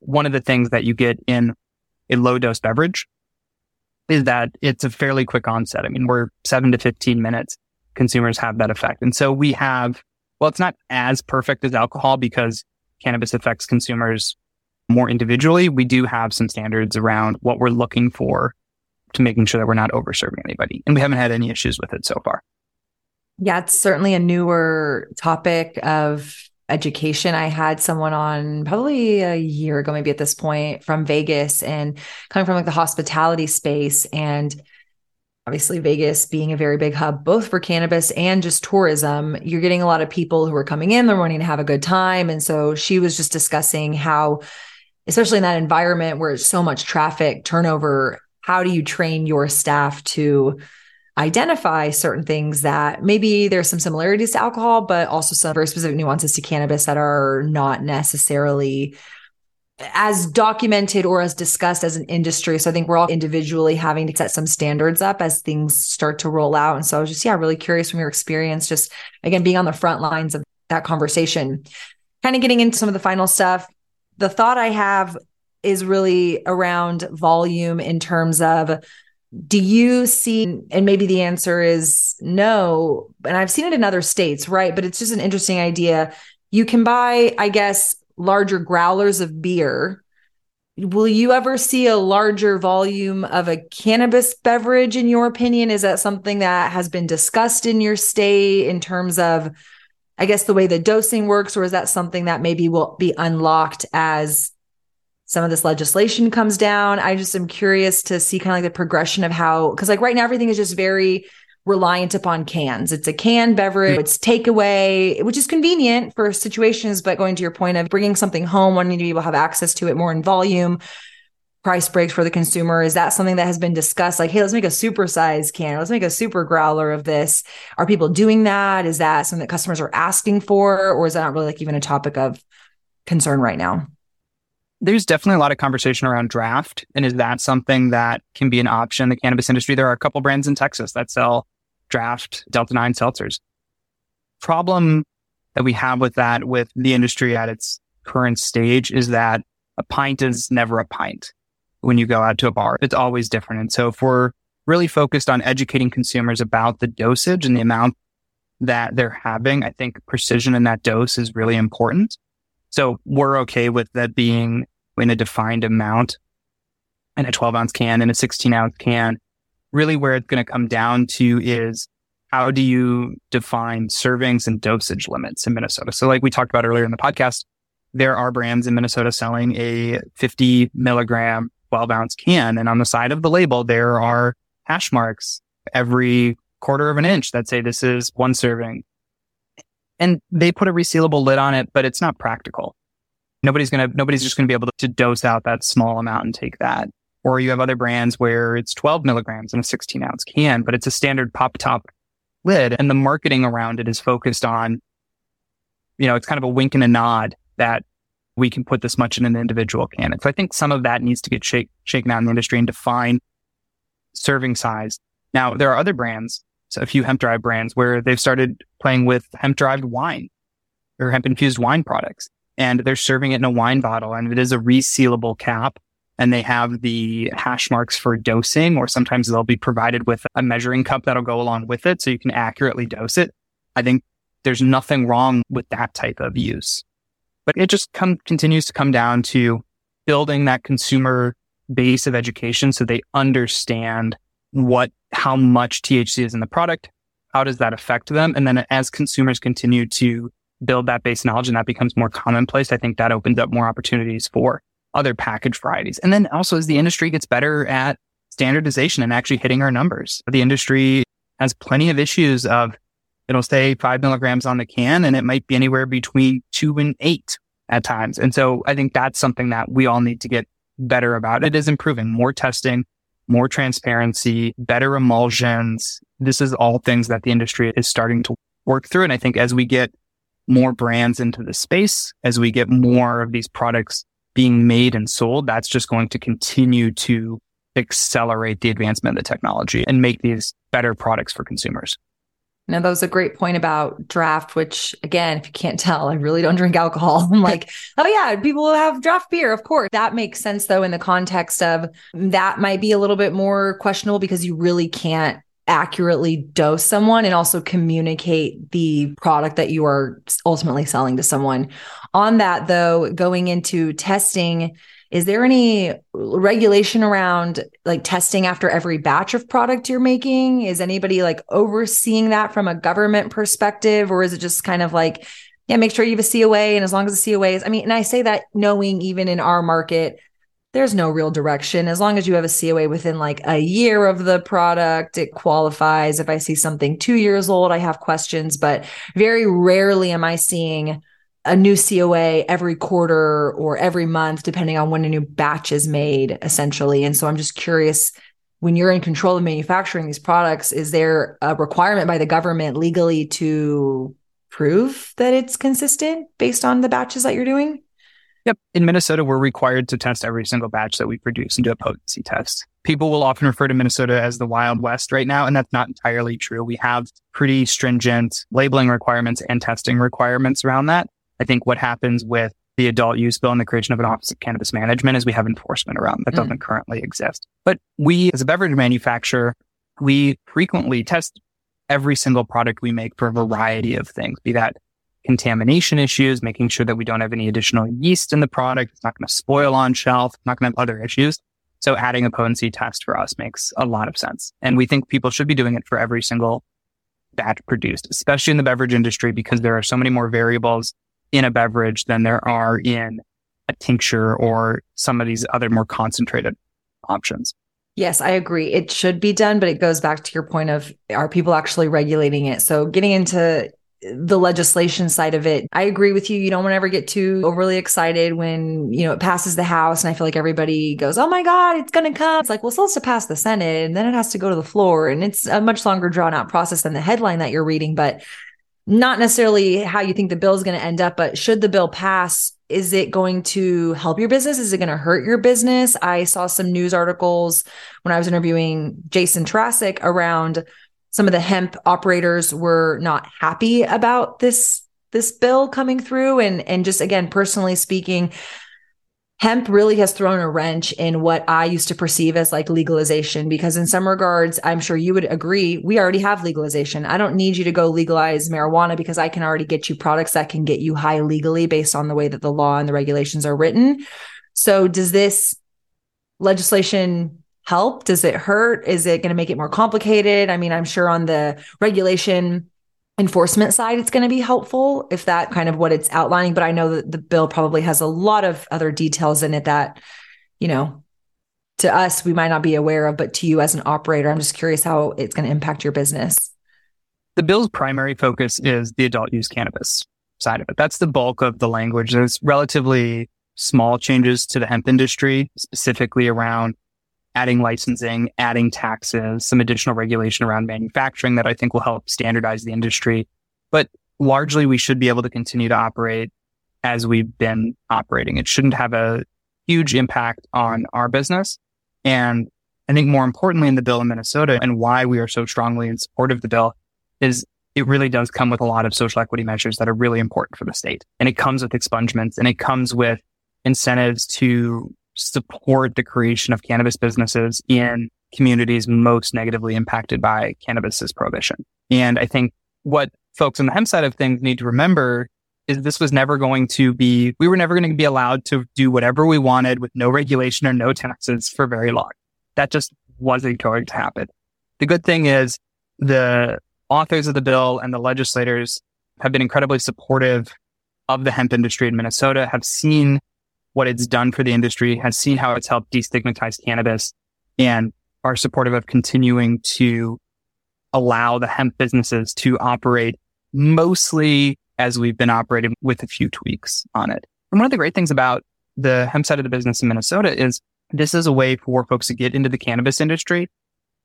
one of the things that you get in a low dose beverage is that it's a fairly quick onset. I mean, we're seven to 15 minutes. Consumers have that effect. And so we have, well, it's not as perfect as alcohol because cannabis affects consumers more individually. We do have some standards around what we're looking for to making sure that we're not over serving anybody. And we haven't had any issues with it so far. Yeah, it's certainly a newer topic of education. I had someone on probably a year ago, maybe at this point from Vegas and coming from like the hospitality space. And obviously, Vegas being a very big hub, both for cannabis and just tourism, you're getting a lot of people who are coming in, they're wanting to have a good time. And so she was just discussing how, especially in that environment where it's so much traffic turnover, how do you train your staff to identify certain things that maybe there's some similarities to alcohol, but also some very specific nuances to cannabis that are not necessarily as documented or as discussed as an industry. So I think we're all individually having to set some standards up as things start to roll out. And so I was just, yeah, really curious from your experience, just again, being on the front lines of that conversation. Kind of getting into some of the final stuff. The thought I have is really around volume in terms of do you see and maybe the answer is no and i've seen it in other states right? But it's just an interesting idea. You can buy i guess larger growlers of beer. Will you ever see a larger volume of a cannabis beverage in your opinion? Is that something that has been discussed in your state in terms of i guess the way the dosing works or is that something that maybe will be unlocked as some of this legislation comes down. I just am curious to see kind of like the progression of how, because like right now, everything is just very reliant upon cans. It's a canned beverage, it's takeaway, which is convenient for situations. But going to your point of bringing something home, wanting to be able to have access to it more in volume, price breaks for the consumer, is that something that has been discussed? Like, hey, let's make a super size can, let's make a super growler of this. Are people doing that? Is that something that customers are asking for? Or is that not really like even a topic of concern right now? There's definitely a lot of conversation around draft. And is that something that can be an option in the cannabis industry? There are a couple brands in Texas that sell draft Delta 9 seltzers. Problem that we have with that, with the industry at its current stage, is that a pint is never a pint when you go out to a bar. It's always different. And so if we're really focused on educating consumers about the dosage and the amount that they're having, I think precision in that dose is really important. So we're okay with that being in a defined amount in a 12 ounce can and a 16 ounce can. Really where it's going to come down to is how do you define servings and dosage limits in Minnesota? So like we talked about earlier in the podcast, there are brands in Minnesota selling a 50 milligram 12 ounce can. And on the side of the label, there are hash marks every quarter of an inch that say this is one serving, and they put a resealable lid on it, but it's not practical. Nobody's going to, nobody's just going to be able to dose out that small amount and take that. Or you have other brands where it's 12 milligrams in a 16 ounce can, but it's a standard pop top lid and the marketing around it is focused on, you know, it's kind of a wink and a nod that we can put this much in an individual can. So I think some of that needs to get shake, shaken out in the industry and define serving size. Now, there are other brands a few hemp drive brands where they've started playing with hemp dried wine or hemp infused wine products and they're serving it in a wine bottle and it is a resealable cap and they have the hash marks for dosing or sometimes they'll be provided with a measuring cup that'll go along with it so you can accurately dose it. I think there's nothing wrong with that type of use, but it just come, continues to come down to building that consumer base of education so they understand what, how much THC is in the product. How does that affect them? And then as consumers continue to build that base knowledge and that becomes more commonplace, I think that opens up more opportunities for other package varieties. And then also as the industry gets better at standardization and actually hitting our numbers, the industry has plenty of issues of it'll say five milligrams on the can and it might be anywhere between two and eight at times. And so I think that's something that we all need to get better about. It is improving more testing, more transparency, better emulsions. This is all things that the industry is starting to work through. And I think as we get more brands into the space, as we get more of these products being made and sold, that's just going to continue to accelerate the advancement of the technology and make these better products for consumers. Now, that was a great point about draft, which again, if you can't tell, I really don't drink alcohol. I'm like, oh yeah, people have draft beer. Of course. That makes sense though, in the context of that might be a little bit more questionable because you really can't accurately dose someone and also communicate the product that you are ultimately selling to someone. On that though, going into testing, is there any regulation around like testing after every batch of product you're making? Is anybody like overseeing that from a government perspective? Or is it just kind of like, yeah, make sure you have a COA. And as long as the COA is, I mean, and I say that knowing even in our market, there's no real direction. As long as you have a COA within like a year of the product, it qualifies. If I see something two years old, I have questions, but very rarely am I seeing a new COA every quarter or every month, depending on when a new batch is made, essentially. And so I'm just curious when you're in control of manufacturing these products, is there a requirement by the government legally to prove that it's consistent based on the batches that you're doing? Yep. In Minnesota, we're required to test every single batch that we produce and do a potency test. People will often refer to Minnesota as the Wild West right now, and that's not entirely true. We have pretty stringent labeling requirements and testing requirements around that. I think what happens with the adult use bill and the creation of an office of cannabis management is we have enforcement around that mm. doesn't currently exist. But we as a beverage manufacturer, we frequently test every single product we make for a variety of things, be that contamination issues, making sure that we don't have any additional yeast in the product. It's not going to spoil on shelf, not going to have other issues. So adding a potency test for us makes a lot of sense. And we think people should be doing it for every single batch produced, especially in the beverage industry, because there are so many more variables in a beverage than there are in a tincture or some of these other more concentrated options. Yes, I agree. It should be done, but it goes back to your point of are people actually regulating it? So getting into the legislation side of it, I agree with you. You don't want to ever get too overly excited when, you know, it passes the House and I feel like everybody goes, Oh my God, it's gonna come. It's like, well, it still has to pass the Senate and then it has to go to the floor. And it's a much longer drawn out process than the headline that you're reading. But not necessarily how you think the bill is going to end up, but should the bill pass, is it going to help your business? Is it going to hurt your business? I saw some news articles when I was interviewing Jason Tarasek around some of the hemp operators were not happy about this this bill coming through and and just again personally speaking hemp really has thrown a wrench in what I used to perceive as like legalization because in some regards I'm sure you would agree we already have legalization. I don't need you to go legalize marijuana because I can already get you products that can get you high legally based on the way that the law and the regulations are written. So does this legislation help? Does it hurt? Is it going to make it more complicated? I mean, I'm sure on the regulation enforcement side it's going to be helpful if that kind of what it's outlining but i know that the bill probably has a lot of other details in it that you know to us we might not be aware of but to you as an operator i'm just curious how it's going to impact your business. The bill's primary focus is the adult use cannabis side of it. That's the bulk of the language. There's relatively small changes to the hemp industry specifically around adding licensing, adding taxes, some additional regulation around manufacturing that I think will help standardize the industry. But largely we should be able to continue to operate as we've been operating. It shouldn't have a huge impact on our business. And I think more importantly in the bill in Minnesota and why we are so strongly in support of the bill is it really does come with a lot of social equity measures that are really important for the state. And it comes with expungements and it comes with incentives to support the creation of cannabis businesses in communities most negatively impacted by cannabis's prohibition. And I think what folks on the hemp side of things need to remember is this was never going to be, we were never going to be allowed to do whatever we wanted with no regulation or no taxes for very long. That just wasn't going to happen. The good thing is the authors of the bill and the legislators have been incredibly supportive of the hemp industry in Minnesota, have seen what it's done for the industry, has seen how it's helped destigmatize cannabis and are supportive of continuing to allow the hemp businesses to operate mostly as we've been operating with a few tweaks on it. And one of the great things about the hemp side of the business in Minnesota is this is a way for folks to get into the cannabis industry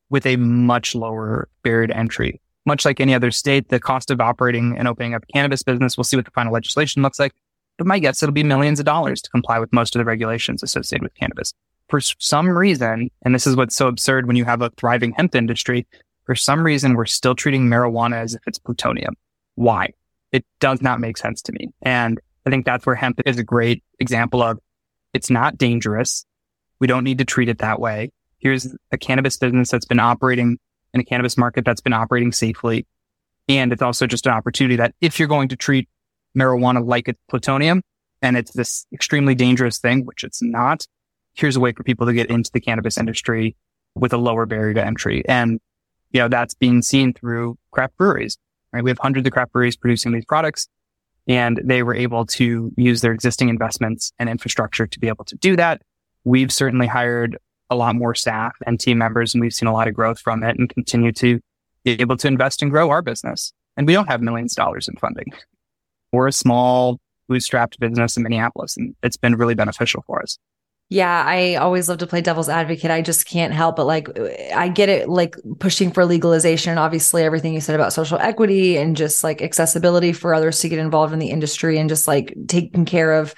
with a much lower barrier to entry. Much like any other state, the cost of operating and opening up a cannabis business, we'll see what the final legislation looks like, but my guess it'll be millions of dollars to comply with most of the regulations associated with cannabis. For some reason, and this is what's so absurd when you have a thriving hemp industry, For some reason, we're still treating marijuana as if it's plutonium. Why? It does not make sense to me. And I think that's where hemp is a great example of it's not dangerous. We don't need to treat it that way. Here's a cannabis business that's been operating in a cannabis market that's been operating safely. And it's also just an opportunity that if you're going to treat marijuana like it's plutonium and it's this extremely dangerous thing, which it's not, here's a way for people to get into the cannabis industry with a lower barrier to entry. And, you know, that's being seen through craft breweries, right? We have hundreds of craft breweries producing these products and they were able to use their existing investments and infrastructure to be able to do that. We've certainly hired a lot more staff and team members, and we've seen a lot of growth from it and continue to be able to invest and grow our business. And we don't have millions of dollars in funding. We're a small bootstrapped business in Minneapolis, and it's been really beneficial for us. Yeah, I always love to play devil's advocate. I just can't help but like I get it like pushing for legalization obviously everything you said about social equity and just like accessibility for others to get involved in the industry and just like taking care of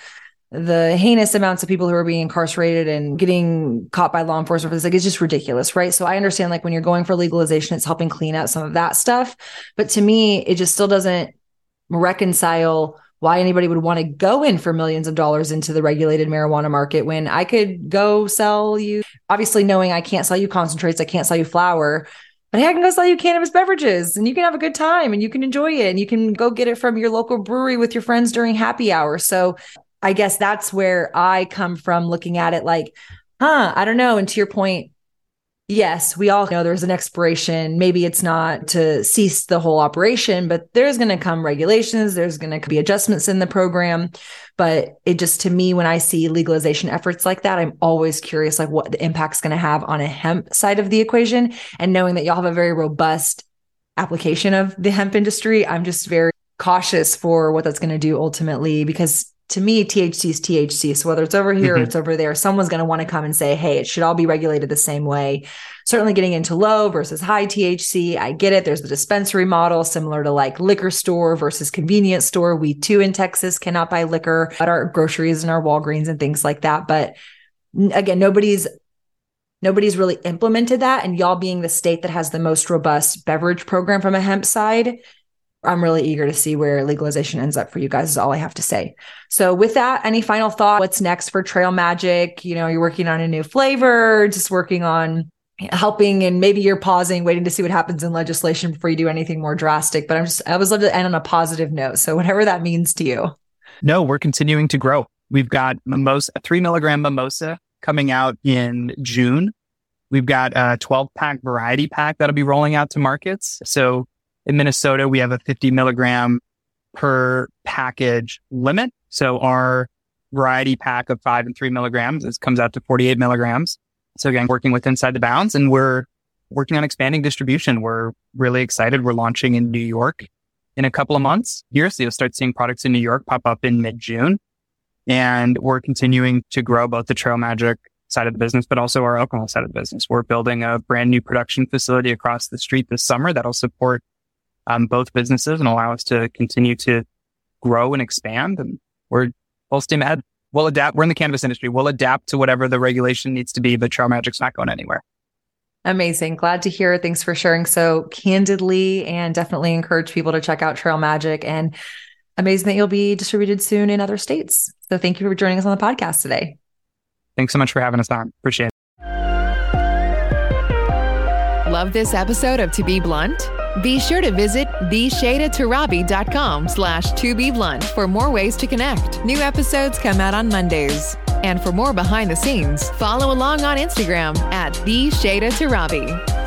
the heinous amounts of people who are being incarcerated and getting caught by law enforcement it's like it's just ridiculous, right? So I understand like when you're going for legalization it's helping clean up some of that stuff, but to me it just still doesn't reconcile why anybody would want to go in for millions of dollars into the regulated marijuana market when I could go sell you, obviously knowing I can't sell you concentrates, I can't sell you flour, but hey, I can go sell you cannabis beverages and you can have a good time and you can enjoy it and you can go get it from your local brewery with your friends during happy hour. So I guess that's where I come from looking at it like, huh, I don't know. And to your point, yes, we all know there's an expiration. Maybe it's not to cease the whole operation, but there's going to come regulations, there's going to be adjustments in the program. But it just to me, when I see legalization efforts like that, I'm always curious like what the impact's going to have on a hemp side of the equation. And knowing that y'all have a very robust application of the hemp industry, I'm just very cautious for what that's going to do ultimately because to me, THC is THC. So whether it's over here mm-hmm. or it's over there, someone's going to want to come and say, hey, it should all be regulated the same way. Certainly getting into low versus high THC. I get it. There's the dispensary model, similar to like liquor store versus convenience store. We too in Texas cannot buy liquor at our groceries and our Walgreens and things like that. But again, nobody's nobody's really implemented that. And y'all being the state that has the most robust beverage program from a hemp side, I'm really eager to see where legalization ends up for you guys, is all I have to say. So, with that, any final thought? What's next for Trail Magic? You know, you're working on a new flavor, just working on helping, and maybe you're pausing, waiting to see what happens in legislation before you do anything more drastic. But I'm just, I always love to end on a positive note. So, whatever that means to you. No, we're continuing to grow. We've got mimosa, three milligram mimosa coming out in June. We've got a 12 pack variety pack that'll be rolling out to markets. So in Minnesota, we have a 50 milligram per package limit. So our variety pack of five and three milligrams is, comes out to 48 milligrams. So again, working with inside the bounds and we're working on expanding distribution. We're really excited. We're launching in New York in a couple of months here. So you'll start seeing products in New York pop up in mid June. And we're continuing to grow both the Trail Magic side of the business, but also our alcohol side of the business. We're building a brand new production facility across the street this summer that'll support um, both businesses and allow us to continue to grow and expand. And we're full steam ahead. We'll adapt. We're in the cannabis industry. We'll adapt to whatever the regulation needs to be, but Trail Magic's not going anywhere. Amazing. Glad to hear. Thanks for sharing so candidly and definitely encourage people to check out Trail Magic and amazing that you'll be distributed soon in other states. So thank you for joining us on the podcast today. Thanks so much for having us on. Appreciate it. Love this episode of To Be Blunt? Be sure to visit theshadatarabi.com slash to be blunt for more ways to connect. New episodes come out on Mondays. And for more behind the scenes, follow along on Instagram at the Shayda Torabi.